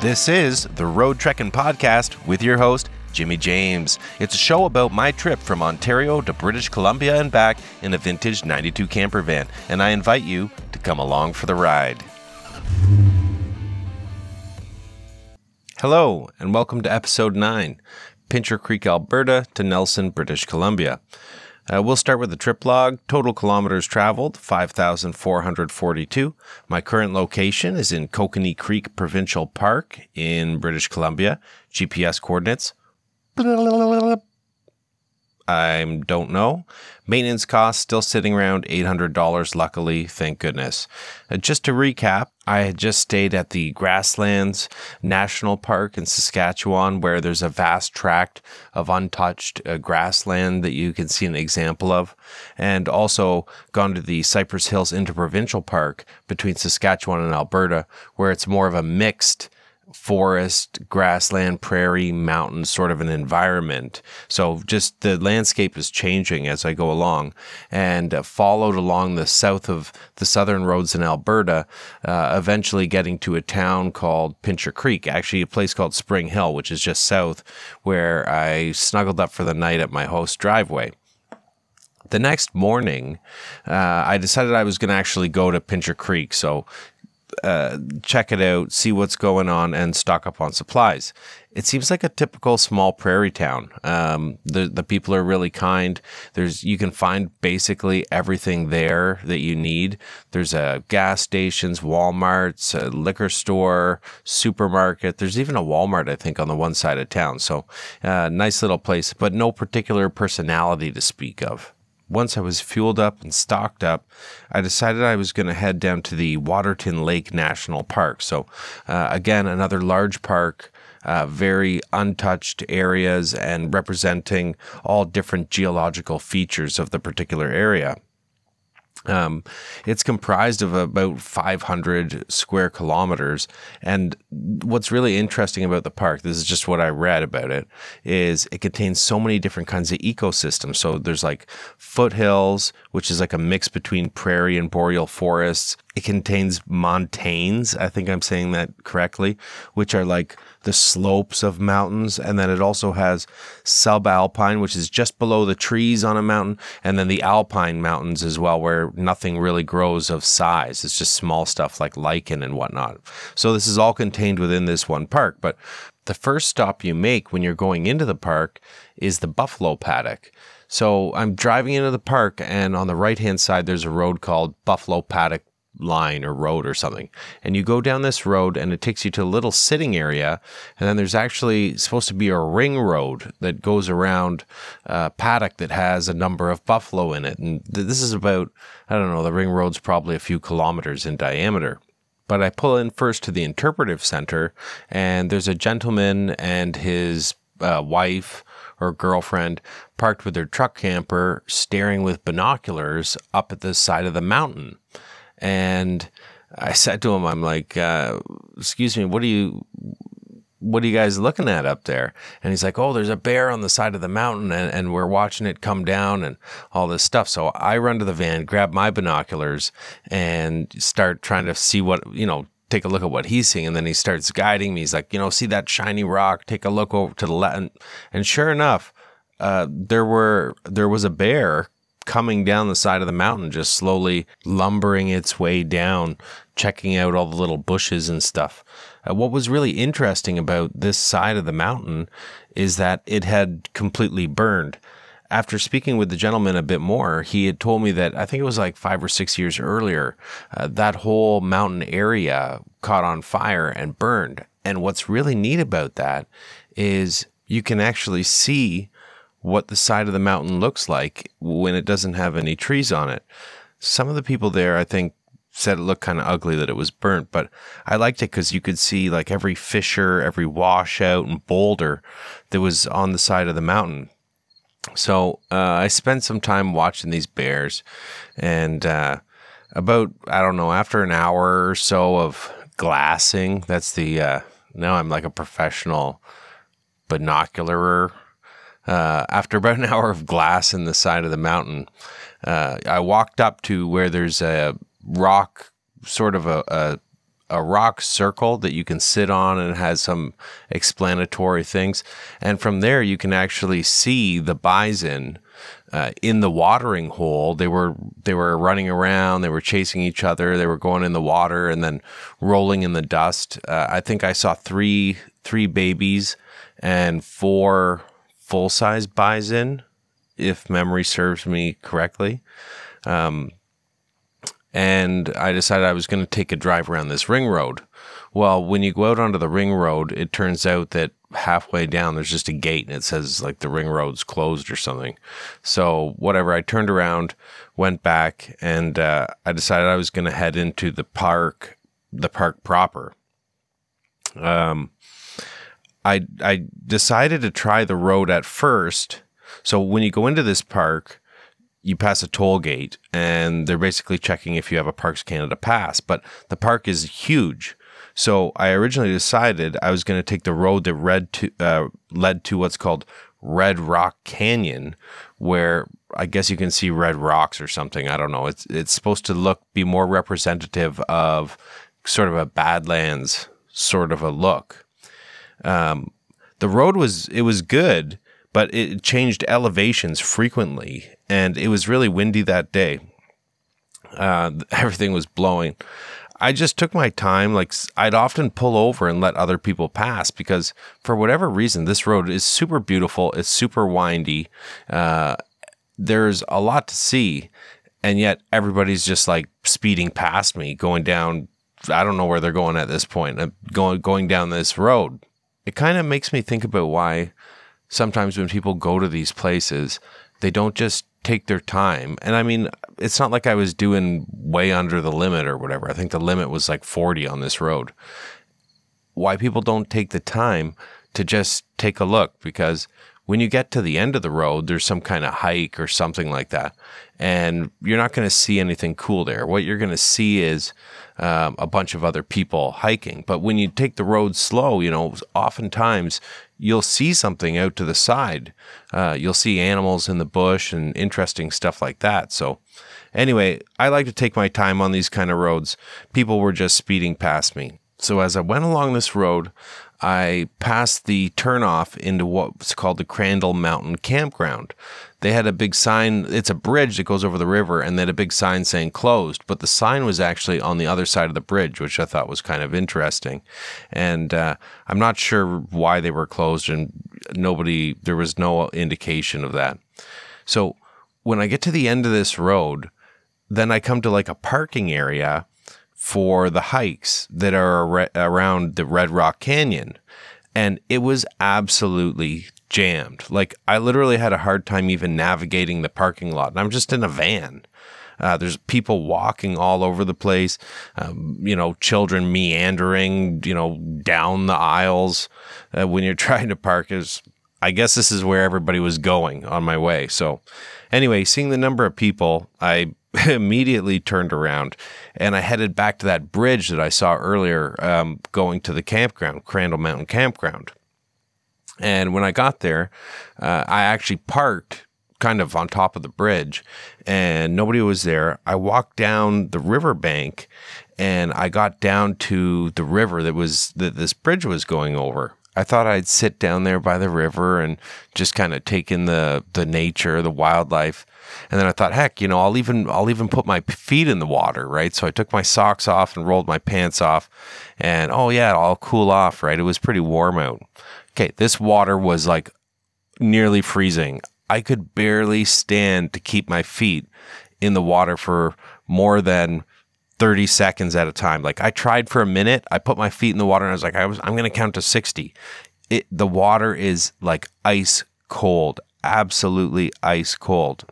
This is the Road Trekking Podcast with your host, Jimmy James. It's a show about my trip from Ontario to British Columbia and back in a vintage 92 camper van, and I invite you to come along for the ride. Hello, and welcome to episode 9 Pincher Creek, Alberta to Nelson, British Columbia. Uh, we'll start with the trip log. Total kilometers traveled 5,442. My current location is in Kokanee Creek Provincial Park in British Columbia. GPS coordinates. I don't know. Maintenance costs still sitting around $800, luckily, thank goodness. Uh, just to recap, I had just stayed at the Grasslands National Park in Saskatchewan, where there's a vast tract of untouched uh, grassland that you can see an example of, and also gone to the Cypress Hills Interprovincial Park between Saskatchewan and Alberta, where it's more of a mixed forest, grassland, prairie, mountain sort of an environment. So just the landscape is changing as I go along and uh, followed along the south of the southern roads in Alberta, uh, eventually getting to a town called Pincher Creek, actually a place called Spring Hill, which is just south where I snuggled up for the night at my host's driveway the next morning, uh, I decided I was going to actually go to Pincher Creek. So uh, check it out, see what's going on, and stock up on supplies. It seems like a typical small prairie town. Um, the the people are really kind. There's you can find basically everything there that you need. There's uh, gas stations, WalMarts, a liquor store, supermarket. There's even a Walmart, I think, on the one side of town. So, uh, nice little place, but no particular personality to speak of once I was fueled up and stocked up, I decided I was going to head down to the Waterton Lake National Park. So, uh, again, another large park, uh, very untouched areas and representing all different geological features of the particular area. Um, it's comprised of about 500 square kilometers. And what's really interesting about the park, this is just what I read about it, is it contains so many different kinds of ecosystems. So there's like foothills, which is like a mix between prairie and boreal forests. It contains montagnes, I think I'm saying that correctly, which are like the slopes of mountains. And then it also has subalpine, which is just below the trees on a mountain. And then the alpine mountains as well, where nothing really grows of size. It's just small stuff like lichen and whatnot. So this is all contained within this one park. But the first stop you make when you're going into the park is the buffalo paddock. So I'm driving into the park, and on the right hand side, there's a road called Buffalo Paddock line or road or something. And you go down this road and it takes you to a little sitting area. And then there's actually supposed to be a ring road that goes around a paddock that has a number of buffalo in it. And this is about, I don't know, the ring road's probably a few kilometers in diameter. But I pull in first to the interpretive center, and there's a gentleman and his uh, wife or girlfriend parked with their truck camper staring with binoculars up at the side of the mountain. And I said to him, I'm like, uh, excuse me, what are you, what are you guys looking at up there? And he's like, oh, there's a bear on the side of the mountain and, and we're watching it come down and all this stuff. So I run to the van, grab my binoculars and start trying to see what, you know, take a look at what he's seeing. And then he starts guiding me. He's like, you know, see that shiny rock, take a look over to the left. And, and sure enough, uh, there were, there was a bear coming down the side of the mountain, just slowly lumbering its way down, checking out all the little bushes and stuff. Uh, what was really interesting about this side of the mountain is that it had completely burned. After speaking with the gentleman a bit more, he had told me that I think it was like five or six years earlier, uh, that whole mountain area caught on fire and burned. And what's really neat about that is you can actually see what the side of the mountain looks like when it doesn't have any trees on it. Some of the people there, I think, said it looked kind of ugly that it was burnt, but I liked it because you could see like every fissure, every washout and boulder that was on the side of the mountain. So uh, I spent some time watching these bears, and uh, about I don't know after an hour or so of glassing. That's the uh, now I'm like a professional binocularer uh, after about an hour of glass in the side of the mountain, uh, I walked up to where there's a rock, sort of a, a, a rock circle that you can sit on and has some explanatory things. And from there, you can actually see the bison uh, in the watering hole. They were they were running around. They were chasing each other. They were going in the water and then rolling in the dust. Uh, I think I saw three three babies and four full size bison, if memory serves me correctly. Um, and I decided I was going to take a drive around this ring road. Well, when you go out onto the ring road, it turns out that halfway down there's just a gate and it says like the ring road's closed or something. So whatever, I turned around, went back, and uh, I decided I was going to head into the park, the park proper. Um, I I decided to try the road at first. So when you go into this park, you pass a toll gate and they're basically checking if you have a Parks Canada pass. But the park is huge. So I originally decided I was going to take the road that led to, uh, led to what's called Red Rock Canyon, where I guess you can see red rocks or something. I don't know. It's it's supposed to look be more representative of sort of a Badlands sort of a look. Um, the road was it was good, but it changed elevations frequently, and it was really windy that day. Uh, everything was blowing. I just took my time. Like I'd often pull over and let other people pass because for whatever reason, this road is super beautiful. It's super windy. Uh, there's a lot to see, and yet everybody's just like speeding past me, going down. I don't know where they're going at this point. Uh, going going down this road. It kind of makes me think about why sometimes when people go to these places, they don't just take their time. And I mean, it's not like I was doing way under the limit or whatever. I think the limit was like 40 on this road. Why people don't take the time to just take a look because when you get to the end of the road, there's some kind of hike or something like that. And you're not going to see anything cool there. What you're going to see is um, a bunch of other people hiking. But when you take the road slow, you know, oftentimes you'll see something out to the side. Uh, you'll see animals in the bush and interesting stuff like that. So, anyway, I like to take my time on these kind of roads. People were just speeding past me. So, as I went along this road, I passed the turnoff into what's called the Crandell Mountain Campground. They had a big sign, it's a bridge that goes over the river, and they had a big sign saying closed, but the sign was actually on the other side of the bridge, which I thought was kind of interesting. And uh, I'm not sure why they were closed, and nobody, there was no indication of that. So when I get to the end of this road, then I come to like a parking area for the hikes that are around the Red Rock Canyon. And it was absolutely jammed. Like, I literally had a hard time even navigating the parking lot. And I'm just in a van. Uh, there's people walking all over the place, um, you know, children meandering, you know, down the aisles uh, when you're trying to park. Is I guess this is where everybody was going on my way. So, anyway, seeing the number of people, I immediately turned around and I headed back to that bridge that I saw earlier um, going to the campground, Crandell Mountain Campground. And when I got there, uh, I actually parked kind of on top of the bridge and nobody was there. I walked down the riverbank and I got down to the river that was that this bridge was going over. I thought I'd sit down there by the river and just kind of take in the the nature, the wildlife. And then I thought, heck, you know, I'll even I'll even put my feet in the water, right? So I took my socks off and rolled my pants off, and oh yeah, I'll cool off, right? It was pretty warm out. Okay, this water was like nearly freezing. I could barely stand to keep my feet in the water for more than 30 seconds at a time. Like I tried for a minute, I put my feet in the water and I was like, I was, I'm going to count to 60. It, the water is like ice cold, absolutely ice cold.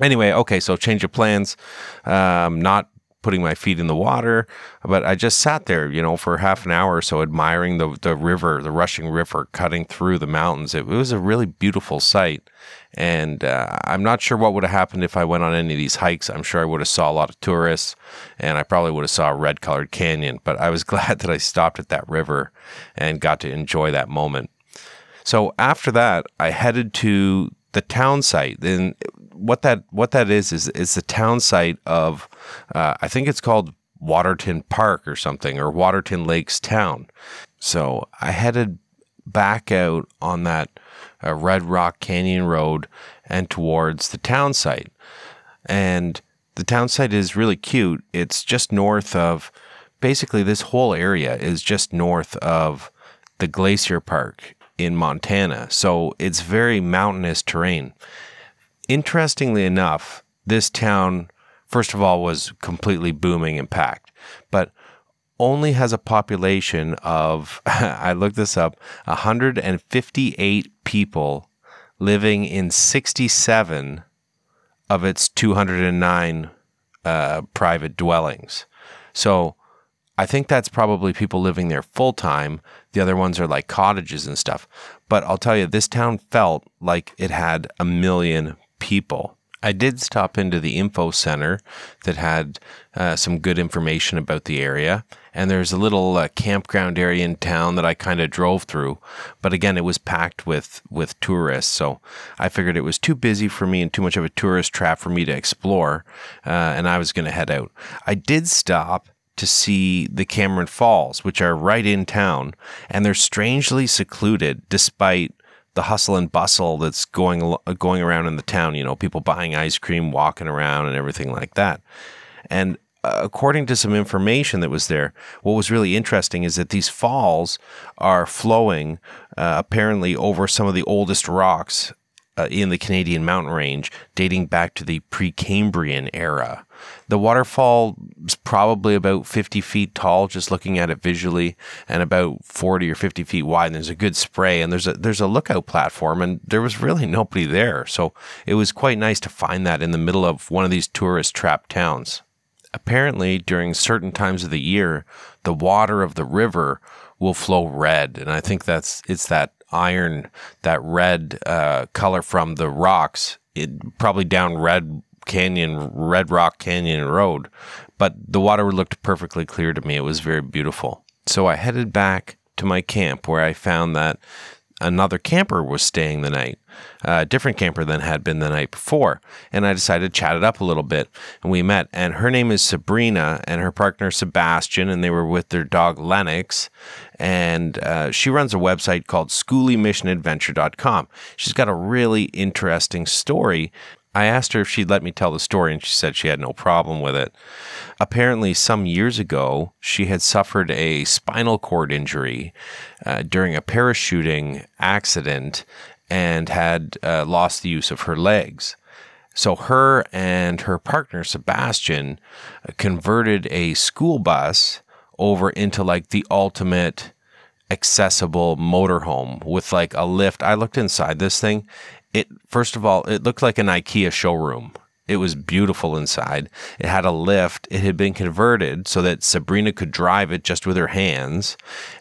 Anyway, okay, so change of plans. Um, not putting my feet in the water, but I just sat there, you know, for half an hour or so, admiring the the river, the rushing river cutting through the mountains. It, it was a really beautiful sight, and uh, I'm not sure what would have happened if I went on any of these hikes. I'm sure I would have saw a lot of tourists, and I probably would have saw a red colored canyon. But I was glad that I stopped at that river and got to enjoy that moment. So after that, I headed to the town site. Then what that what that is is is the town site of uh, I think it's called Waterton Park or something, or Waterton Lakes Town. So I headed back out on that uh, Red Rock Canyon Road and towards the town site. And the town site is really cute. It's just north of, basically, this whole area is just north of the Glacier Park in Montana. So it's very mountainous terrain. Interestingly enough, this town, first of all, was completely booming and packed, but only has a population of, I looked this up, 158 people living in 67 of its 209 uh, private dwellings. So I think that's probably people living there full time. The other ones are like cottages and stuff. But I'll tell you, this town felt like it had a million people. I did stop into the info center that had uh, some good information about the area. And there's a little uh, campground area in town that I kind of drove through. But again, it was packed with, with tourists. So I figured it was too busy for me and too much of a tourist trap for me to explore. Uh, and I was going to head out. I did stop to see the Cameron Falls, which are right in town. And they're strangely secluded despite the hustle and bustle that's going going around in the town. You know, people buying ice cream, walking around, and everything like that. And according to some information that was there, what was really interesting is that these falls are flowing uh, apparently over some of the oldest rocks uh, in the Canadian mountain range, dating back to the Precambrian era. The waterfall is probably about 50 feet tall, just looking at it visually, and about 40 or 50 feet wide. And there's a good spray, and there's a there's a lookout platform, and there was really nobody there. So it was quite nice to find that in the middle of one of these tourist trapped towns. Apparently, during certain times of the year, the water of the river will flow red, and I think that's it's that iron, that red uh, color from the rocks. It probably down Red Canyon, Red Rock Canyon Road, but the water looked perfectly clear to me. It was very beautiful. So I headed back to my camp where I found that another camper was staying the night, a different camper than had been the night before. And I decided to chat it up a little bit. And we met. And her name is Sabrina and her partner Sebastian. And they were with their dog Lennox. And uh, she runs a website called schoolymissionadventure.com. She's got a really interesting story I asked her if she'd let me tell the story, and she said she had no problem with it. Apparently, some years ago, she had suffered a spinal cord injury uh, during a parachuting accident and had uh, lost the use of her legs. So, her and her partner, Sebastian, uh, converted a school bus over into like the ultimate accessible motorhome with like a lift. I looked inside this thing it first of all, it looked like an IKEA showroom. It was beautiful inside. It had a lift. It had been converted so that Sabrina could drive it just with her hands.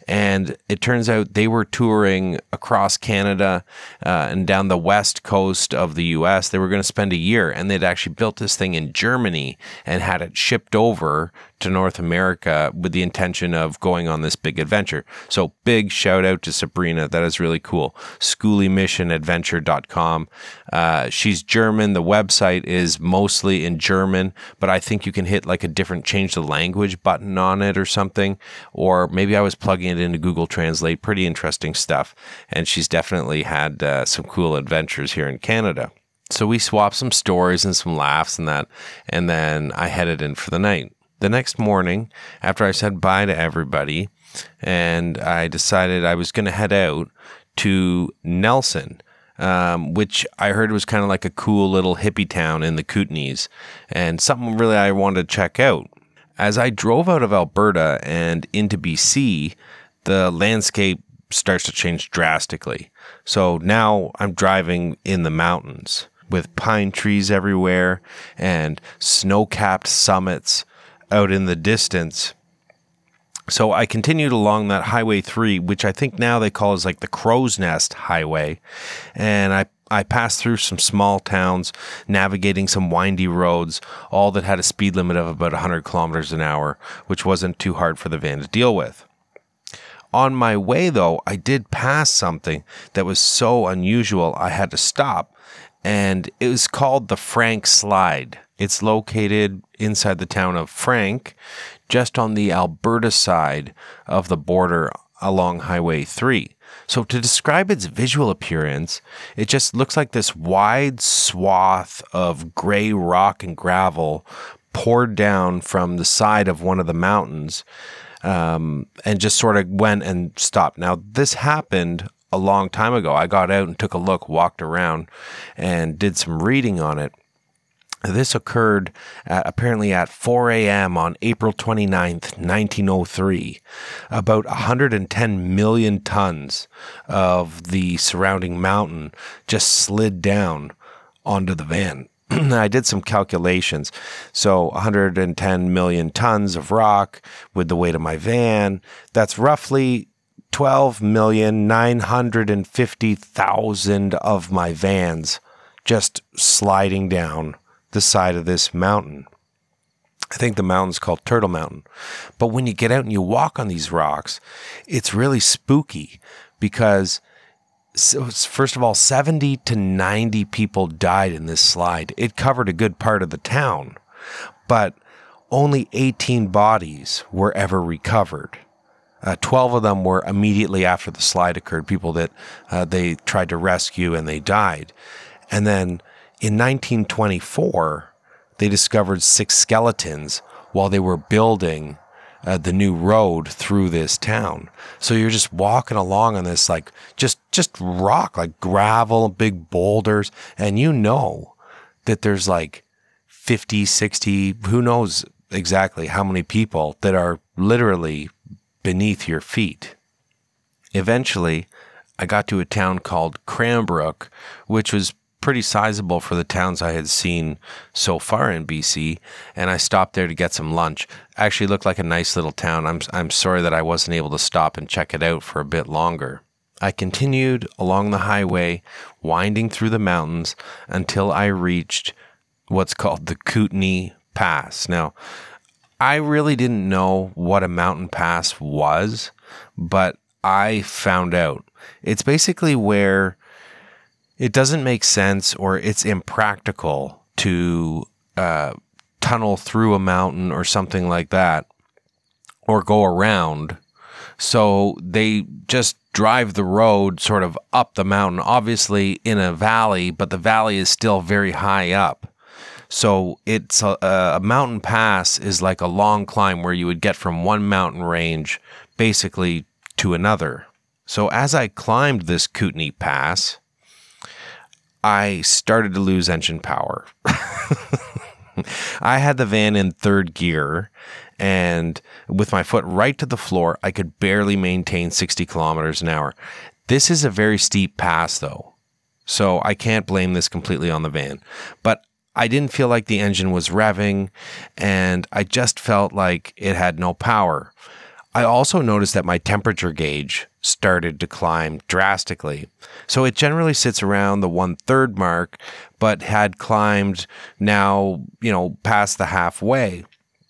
And it turns out they were touring across Canada uh, and down the west coast of the US. They were going to spend a year and they'd actually built this thing in Germany and had it shipped over to North America with the intention of going on this big adventure. So big shout out to Sabrina. That is really cool. SchoolyMissionAdventure.com. Uh, she's German. The website is mostly in German, but I think you can hit like a different change the language button on it or something. Or maybe I was plugging it into Google Translate. Pretty interesting stuff. And she's definitely had uh, some cool adventures here in Canada. So we swapped some stories and some laughs and that, and then I headed in for the night the next morning, after I said bye to everybody, and I decided I was going to head out to Nelson, um, which I heard was kind of like a cool little hippie town in the Kootenays, and something really I wanted to check out. As I drove out of Alberta and into BC, the landscape starts to change drastically. So now I'm driving in the mountains with pine trees everywhere and snow capped summits out in the distance. So I continued along that Highway 3, which I think now they call is like the Crowsnest Highway. And I, I passed through some small towns, navigating some windy roads, all that had a speed limit of about 100 kilometers an hour, which wasn't too hard for the van to deal with. On my way, though, I did pass something that was so unusual I had to stop, and it was called the Frank Slide. It's located inside the town of Frank, just on the Alberta side of the border along Highway 3. So, to describe its visual appearance, it just looks like this wide swath of gray rock and gravel poured down from the side of one of the mountains um, and just sort of went and stopped. Now, this happened a long time ago. I got out and took a look, walked around, and did some reading on it. This occurred at, apparently at 4 a.m. on April 29th, 1903. About 110 million tons of the surrounding mountain just slid down onto the van. I did some calculations. So 110 million tons of rock with the weight of my van. That's roughly 12,950,000 of my vans just sliding down the side of this mountain. I think the mountain's called Turtle Mountain. But when you get out and you walk on these rocks, it's really spooky because first of all, 70 to 90 people died in this slide. It covered a good part of the town, but only 18 bodies were ever recovered. Uh, 12 of them were immediately after the slide occurred, people that uh, they tried to rescue and they died. And then in 1924, they discovered six skeletons while they were building uh, the new road through this town. So you're just walking along on this like just just rock, like gravel, big boulders, and you know that there's like 50, 60, who knows exactly how many people that are literally beneath your feet. Eventually, I got to a town called Cranbrook, which was pretty sizable for the towns I had seen so far in BC, and I stopped there to get some lunch. Actually, looked like a nice little town. I'm I'm sorry that I wasn't able to stop and check it out for a bit longer. I continued along the highway, winding through the mountains until I reached what's called the Kootenay Pass. Now, I really didn't know what a mountain pass was, but I found out. It's basically where it doesn't make sense or it's impractical to uh, tunnel through a mountain or something like that or go around. So they just drive the road sort of up the mountain, obviously in a valley, but the valley is still very high up. So it's a, a, mountain pass is like a long climb where you would get from one mountain range basically to another. So as I climbed this Kootenay Pass, I started to lose engine power. I had the van in third gear, and with my foot right to the floor, I could barely maintain 60 kilometers an hour. This is a very steep pass, though, so I can't blame this completely on the van. But I didn't feel like the engine was revving, and I just felt like it had no power. I also noticed that my temperature gauge started to climb drastically. So it generally sits around the one third mark, but had climbed now, you know, past the halfway.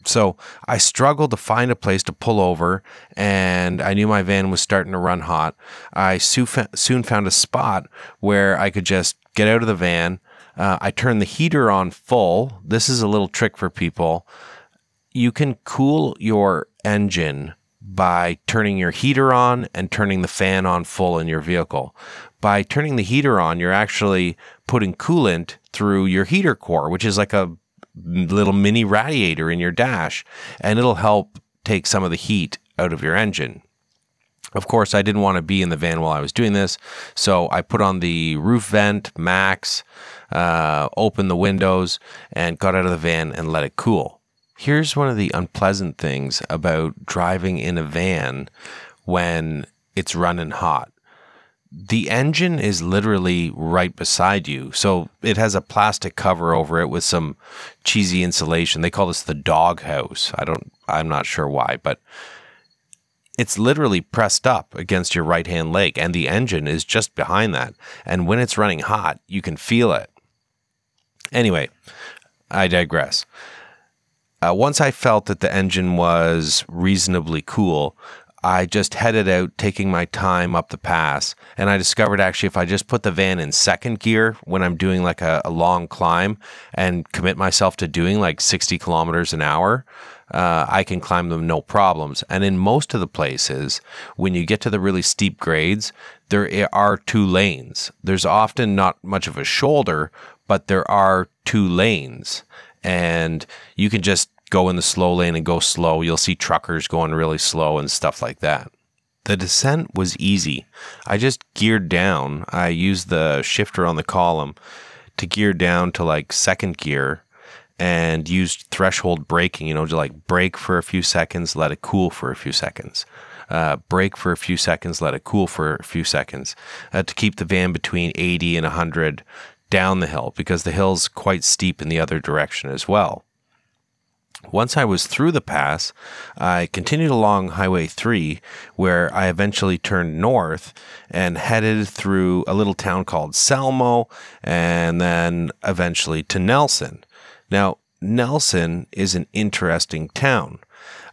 So I struggled to find a place to pull over, and I knew my van was starting to run hot. I soon found a spot where I could just get out of the van. Uh, I turned the heater on full. This is a little trick for people. You can cool your engine by turning your heater on and turning the fan on full in your vehicle. By turning the heater on, you're actually putting coolant through your heater core, which is like a little mini radiator in your dash, and it'll help take some of the heat out of your engine. Of course, I didn't want to be in the van while I was doing this, so I put on the roof vent max, uh, opened the windows, and got out of the van and let it cool. Here's one of the unpleasant things about driving in a van when it's running hot. The engine is literally right beside you. So it has a plastic cover over it with some cheesy insulation. They call this the dog house. I don't I'm not sure why, but it's literally pressed up against your right hand leg and the engine is just behind that. And when it's running hot, you can feel it. Anyway, I digress. Uh, once I felt that the engine was reasonably cool, I just headed out taking my time up the pass. And I discovered actually if I just put the van in second gear when I'm doing like a, a long climb and commit myself to doing like 60 kilometers an hour, uh, I can climb them no problems. And in most of the places, when you get to the really steep grades, there are two lanes. There's often not much of a shoulder, but there are two lanes. And you can just go in the slow lane and go slow. You'll see truckers going really slow and stuff like that. The descent was easy. I just geared down. I used the shifter on the column to gear down to like second gear and used threshold braking, you know, to like brake for a few seconds, let it cool for a few seconds. Uh, brake for a few seconds, let it cool for a few seconds uh, to keep the van between 80 and 100 down the hill because the hill's quite steep in the other direction as well. Once I was through the pass, I continued along Highway 3, where I eventually turned north and headed through a little town called Salmo and then eventually to Nelson. Now, Nelson is an interesting town.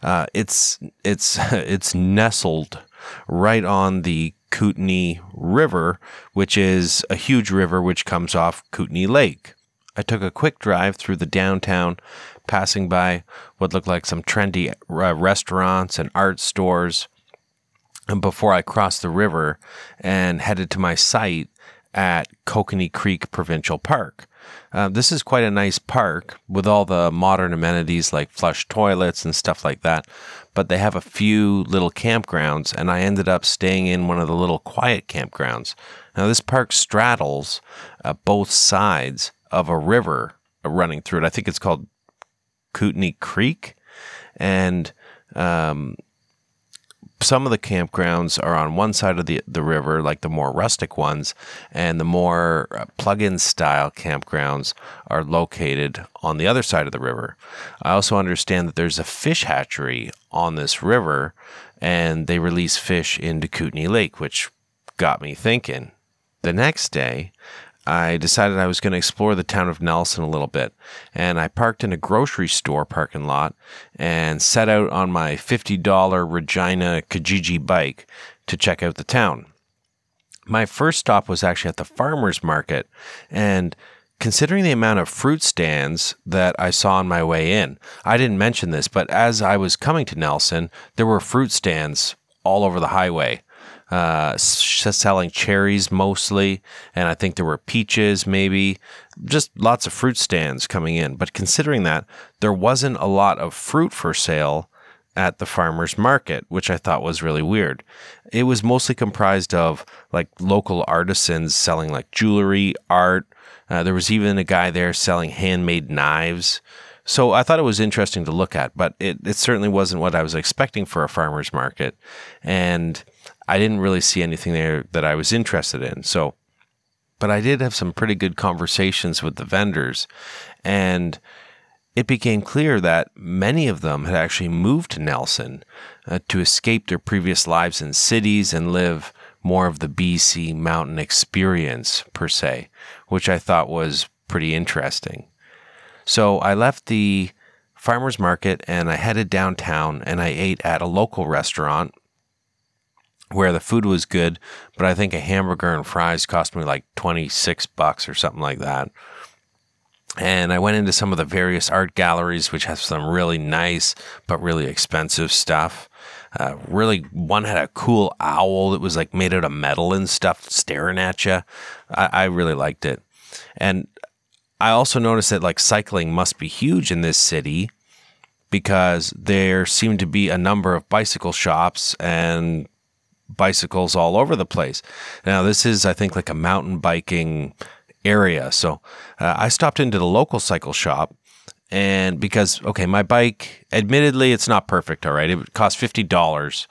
Uh, it's it's it's nestled right on the Kootenay River, which is a huge river which comes off Kootenay Lake. I took a quick drive through the downtown, passing by what looked like some trendy uh, restaurants and art stores. Before I crossed the river and headed to my site at Kokanee Creek Provincial Park. Uh, this is quite a nice park with all the modern amenities like flush toilets and stuff like that. But they have a few little campgrounds, and I ended up staying in one of the little quiet campgrounds. Now, this park straddles uh, both sides of a river running through it. I think it's called Kootenay Creek, and um, some of the campgrounds are on one side of the, the river, like the more rustic ones, and the more uh, plug in style campgrounds are located on the other side of the river. I also understand that there's a fish hatchery on this river, and they release fish into Kootenay Lake, which got me thinking. The next day, I decided I was going to explore the town of Nelson a little bit. And I parked in a grocery store parking lot and set out on my $50 Regina Kijiji bike to check out the town. My first stop was actually at the farmer's market. And considering the amount of fruit stands that I saw on my way in, I didn't mention this, but as I was coming to Nelson, there were fruit stands all over the highway uh, selling cherries mostly, and I think there were peaches, maybe just lots of fruit stands coming in. But considering that, there wasn't a lot of fruit for sale at the farmer's market, which I thought was really weird. It was mostly comprised of like local artisans selling like jewelry, art. Uh, there was even a guy there selling handmade knives. So I thought it was interesting to look at, but it, it certainly wasn't what I was expecting for a farmer's market. And I didn't really see anything there that I was interested in. So, but I did have some pretty good conversations with the vendors, and it became clear that many of them had actually moved to Nelson uh, to escape their previous lives in cities and live more of the BC mountain experience, per se, which I thought was pretty interesting. So I left the farmer's market and I headed downtown and I ate at a local restaurant where the food was good, but I think a hamburger and fries cost me like 26 bucks or something like that. And I went into some of the various art galleries, which have some really nice but really expensive stuff. Uh, really, one had a cool owl that was like made out of metal and stuff staring at you. I, I really liked it. And I also noticed that like cycling must be huge in this city because there seemed to be a number of bicycle shops and bicycles all over the place. Now, this is, I think, like a mountain biking area. So uh, I stopped into the local cycle shop. And because, okay, my bike, admittedly, it's not perfect. All right. It cost $50.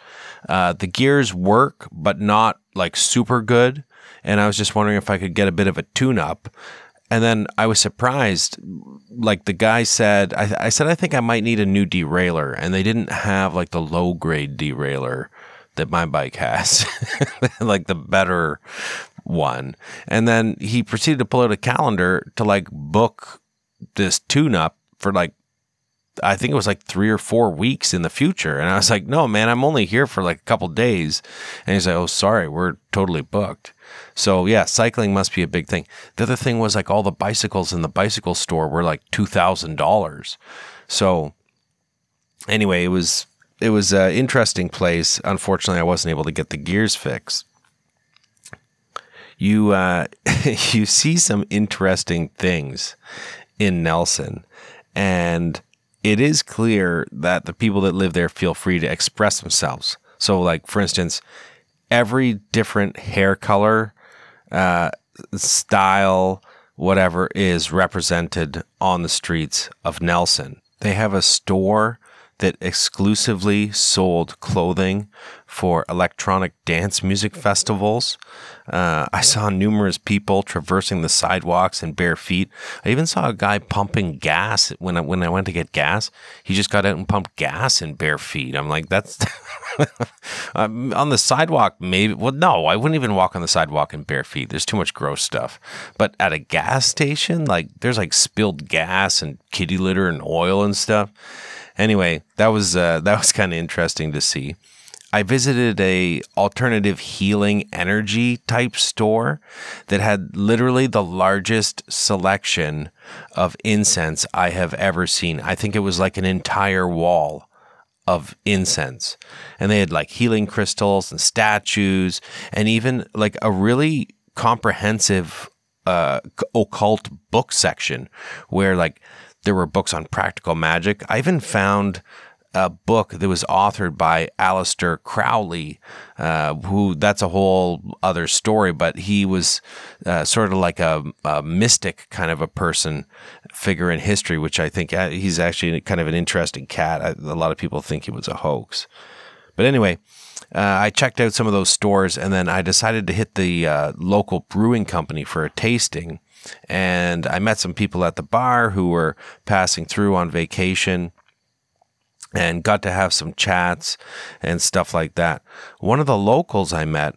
Uh, the gears work, but not like super good. And I was just wondering if I could get a bit of a tune up. And then I was surprised. Like the guy said, I, I said, I think I might need a new derailleur. And they didn't have like the low grade derailleur that my bike has, like the better one. And then he proceeded to pull out a calendar to like book this tune up for like I think it was like three or four weeks in the future. And I was like, no, man, I'm only here for like a couple days. And he's like, oh, sorry, we're totally booked. So yeah, cycling must be a big thing. The other thing was like all the bicycles in the bicycle store were like two thousand dollars. So anyway, it was it was an interesting place. Unfortunately, I wasn't able to get the gears fixed. You uh, you see some interesting things in Nelson, and it is clear that the people that live there feel free to express themselves. So, like for instance, every different hair color, uh, style, whatever is represented on the streets of Nelson. They have a store that exclusively sold clothing for electronic dance music festivals. Uh, I saw numerous people traversing the sidewalks in bare feet. I even saw a guy pumping gas when I, when I went to get gas. He just got out and pumped gas in bare feet. I'm like, that's on the sidewalk. Maybe. Well, no, I wouldn't even walk on the sidewalk in bare feet. There's too much gross stuff. But at a gas station, like there's like spilled gas and kitty litter and oil and stuff anyway, that was uh, that was kind of interesting to see. I visited a alternative healing energy type store that had literally the largest selection of incense I have ever seen. I think it was like an entire wall of incense. And they had like healing crystals and statues and even like a really comprehensive uh, occult book section where like there were books on practical magic. I even found a book that was authored by Aleister Crowley, uh, who that's a whole other story, but he was uh, sort of like a, a, mystic kind of a person figure in history, which I think uh, he's actually kind of an interesting cat. I, a lot of people think he was a hoax. But anyway, uh, I checked out some of those stores and then I decided to hit the uh, local brewing company for a tasting. And I met some people at the bar who were passing through on vacation and got to have some chats and stuff like that. One of the locals I met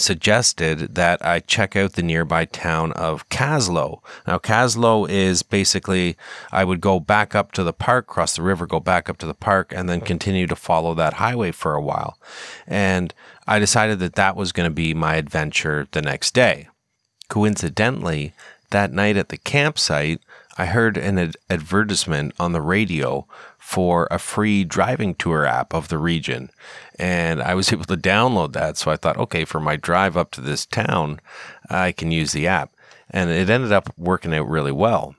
suggested that I check out the nearby town of Kaslo. Now, Kaslo is basically, I would go back up to the park, cross the river, go back up to the park, and then continue to follow that highway for a while. And I decided that that was going to be my adventure the next day. Coincidentally, that night at the campsite, I heard an ad- advertisement on the radio for a free driving tour app of the region. And I was able to download that. So I thought, okay, for my drive up to this town, I can use the app. And it ended up working out really well.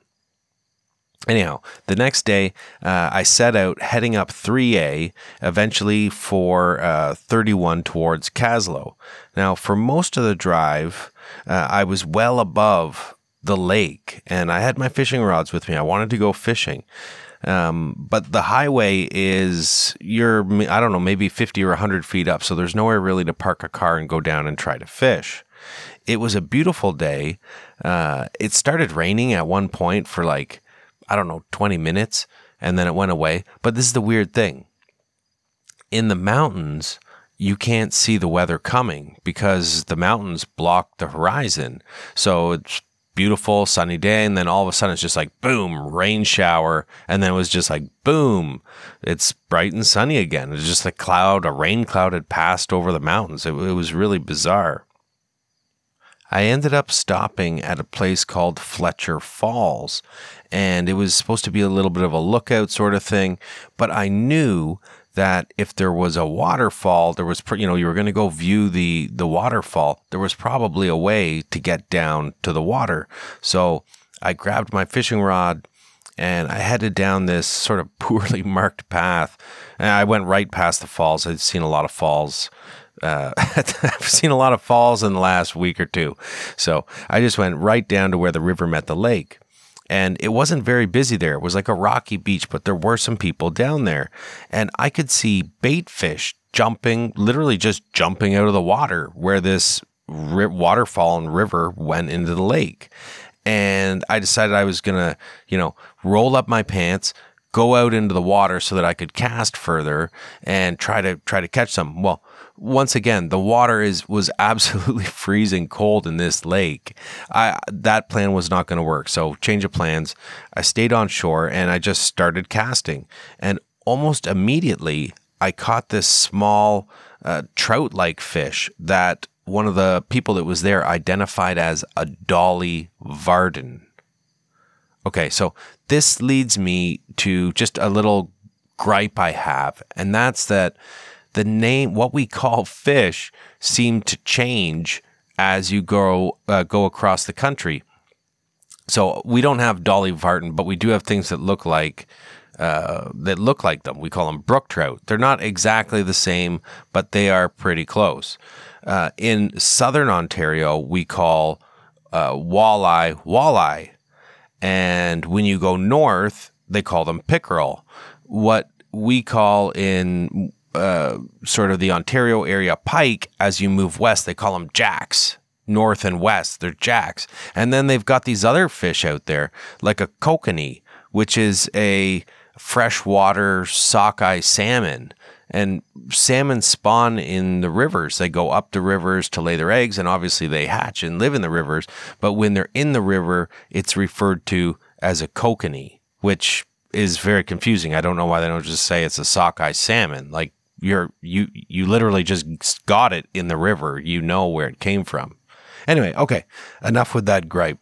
Anyhow, the next day, uh, I set out heading up 3A, eventually for uh, 31 towards Kaslo. Now, for most of the drive, uh, I was well above the lake and I had my fishing rods with me. I wanted to go fishing. Um, but the highway is you're I don't know maybe 50 or 100 feet up, so there's nowhere really to park a car and go down and try to fish. It was a beautiful day. Uh, it started raining at one point for like I don't know 20 minutes, and then it went away. But this is the weird thing. In the mountains, you can't see the weather coming because the mountains block the horizon. So it's beautiful sunny day and then all of a sudden it's just like boom rain shower. And then it was just like boom it's bright and sunny again. It's just a cloud a rain cloud had passed over the mountains. It, it was really bizarre. I ended up stopping at a place called fletcher falls and it was supposed to be a little bit of a lookout sort of thing but i knew that if there was a waterfall, there was, you know, you were going to go view the, the waterfall, there was probably a way to get down to the water. So I grabbed my fishing rod and I headed down this sort of poorly marked path. And I went right past the falls. I'd seen a lot of falls. Uh, I've seen a lot of falls in the last week or two. So I just went right down to where the river met the lake and it wasn't very busy there. It was like a rocky beach, but there were some people down there. And I could see bait fish jumping, literally just jumping out of the water where this ri- waterfall and river went into the lake. And I decided I was going to, you know, roll up my pants, go out into the water so that I could cast further and try to try to catch some. Well, once again, the water is was absolutely freezing cold in this lake. I that plan was not going to work. So change of plans. I stayed on shore and I just started casting. And almost immediately, I caught this small uh, trout-like fish that one of the people that was there identified as a Dolly Varden. Okay, so this leads me to just a little gripe I have, and that's that the name, what we call fish, seem to change as you go uh, go across the country. So we don't have Dolly Varden, but we do have things that look like uh, that look like them. We call them brook trout. They're not exactly the same, but they are pretty close. Uh, in southern Ontario, we call uh, walleye walleye, and when you go north, they call them pickerel. What we call in uh, sort of the Ontario area pike, as you move west, they call them jacks. North and west, they're jacks. And then they've got these other fish out there, like a kokanee, which is a freshwater sockeye salmon. And salmon spawn in the rivers. They go up the rivers to lay their eggs, and obviously they hatch and live in the rivers. But when they're in the river, it's referred to as a kokanee, which is very confusing. I don't know why they don't just say it's a sockeye salmon. Like you're you you literally just got it in the river. You know where it came from. Anyway, okay, enough with that gripe.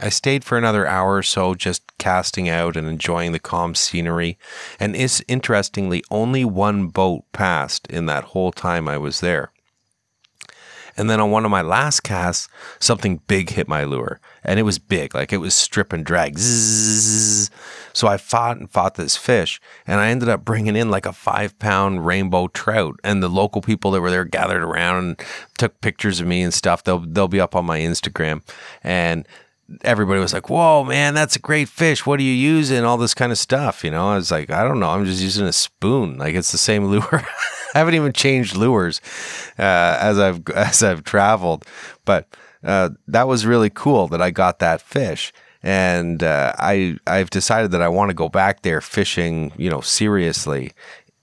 I stayed for another hour or so just casting out and enjoying the calm scenery. And is interestingly, only one boat passed in that whole time I was there. And then on one of my last casts, something big hit my lure. And it was big, like it was strip and drag. So I fought and fought this fish. And I ended up bringing in like a five pound rainbow trout. And the local people that were there gathered around and took pictures of me and stuff. They'll, they'll be up on my Instagram. And everybody was like, "Whoa, man, that's a great fish. What are you using?" All this kind of stuff. You know, I was like, "I don't know. I'm just using a spoon. Like it's the same lure. I haven't even changed lures uh, as I've as I've traveled, but uh, that was really cool that I got that fish." And uh, I I've decided that I want to go back there fishing, you know, seriously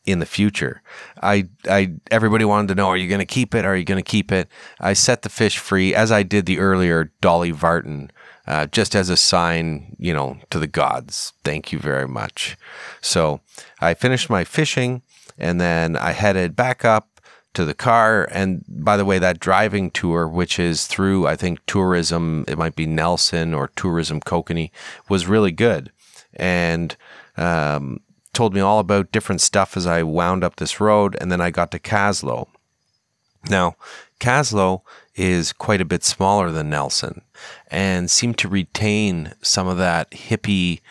in the future. I, I, everybody wanted to know, are you going to keep it? Are you going to keep it? I set the fish free as I did the earlier Dolly Varden uh, just as a sign, you know, to the gods. Thank you very much. So I finished my fishing and then I headed back up to the car. And by the way, that driving tour, which is through, I think, tourism, it might be Nelson or Tourism Kokanee, was really good. And, um, told me all about different stuff as I wound up this road. And then I got to Kaslo. Now, Kaslo is quite a bit smaller than Nelson and seemed to retain some of that hippie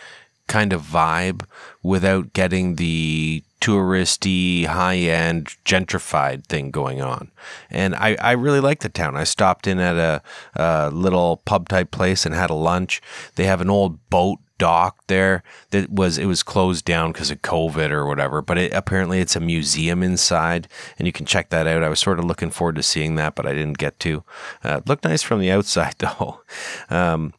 kind of vibe without getting the touristy, high end, gentrified thing going on. And I, I really like the town. I stopped in at a, a little pub type place and had a lunch. They have an old boat dock there that was it was closed down because of COVID or whatever. But it, apparently it's a museum inside, and you can check that out. I was sort of looking forward to seeing that, but I didn't get to. Uh, looked nice from the outside though. Um,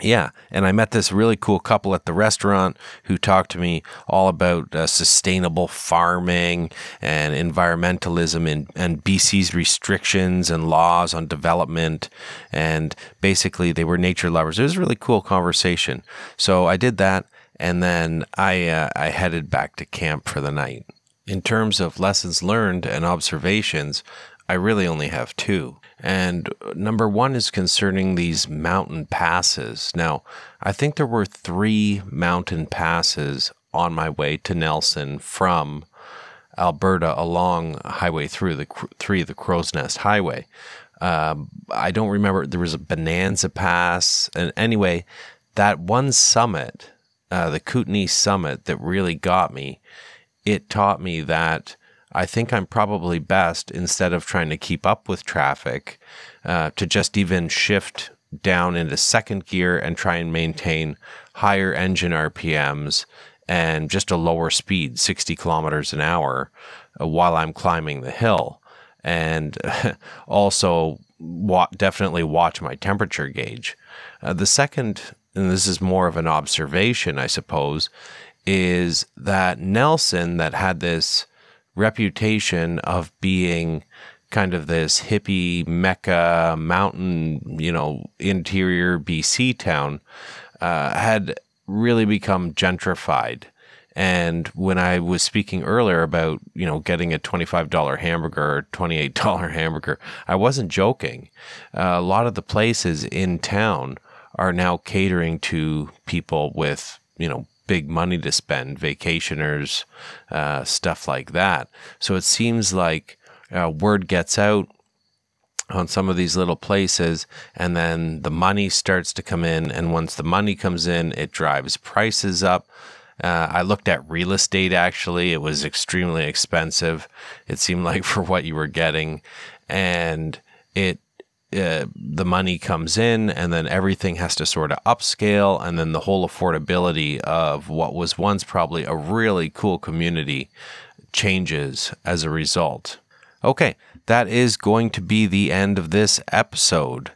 yeah, and I met this really cool couple at the restaurant who talked to me all about uh, sustainable farming and environmentalism and, and BC's restrictions and laws on development. And basically, they were nature lovers. It was a really cool conversation. So I did that, and then I uh, I headed back to camp for the night. In terms of lessons learned and observations, I really only have two. And number one is concerning these mountain passes. Now, I think there were three mountain passes on my way to Nelson from Alberta along Highway through the three the Crowsnest Highway. Um, I don't remember. There was a Bonanza Pass, and anyway, that one summit, uh, the Kootenay Summit, that really got me. It taught me that I think I'm probably best instead of trying to keep up with traffic uh, to just even shift down into second gear and try and maintain higher engine RPMs and just a lower speed, 60 kilometers an hour, uh, while I'm climbing the hill. And also, wa- definitely watch my temperature gauge. Uh, the second, and this is more of an observation, I suppose, is that Nelson, that had this reputation of being kind of this hippie mecca mountain, you know, interior BC town, uh, had really become gentrified. And when I was speaking earlier about, you know, getting a $25 hamburger or $28 hamburger, I wasn't joking. Uh, a lot of the places in town are now catering to people with, you know, big money to spend, vacationers, uh, stuff like that. So it seems like uh, word gets out on some of these little places and then the money starts to come in and once the money comes in it drives prices up. Uh, i looked at real estate actually. It was extremely expensive it seemed like for what you were getting. And it uh, the money comes in and then everything has to sort of upscale and then the whole affordability of what was once probably a really cool community changes as a result okay that is going to be the end of this episode.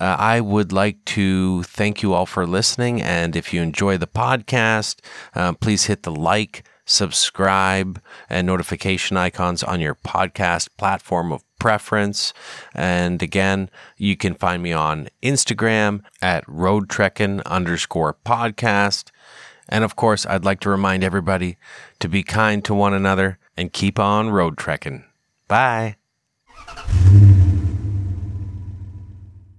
Uh, I would like to thank you all for listening. And if you enjoy the podcast, uh, please hit the like, subscribe, and notification icons on your podcast platform of preference. And again, you can find me on Instagram at roadtrekking underscore podcast. And of course, I'd like to remind everybody to be kind to one another and keep on road trekking. Bye.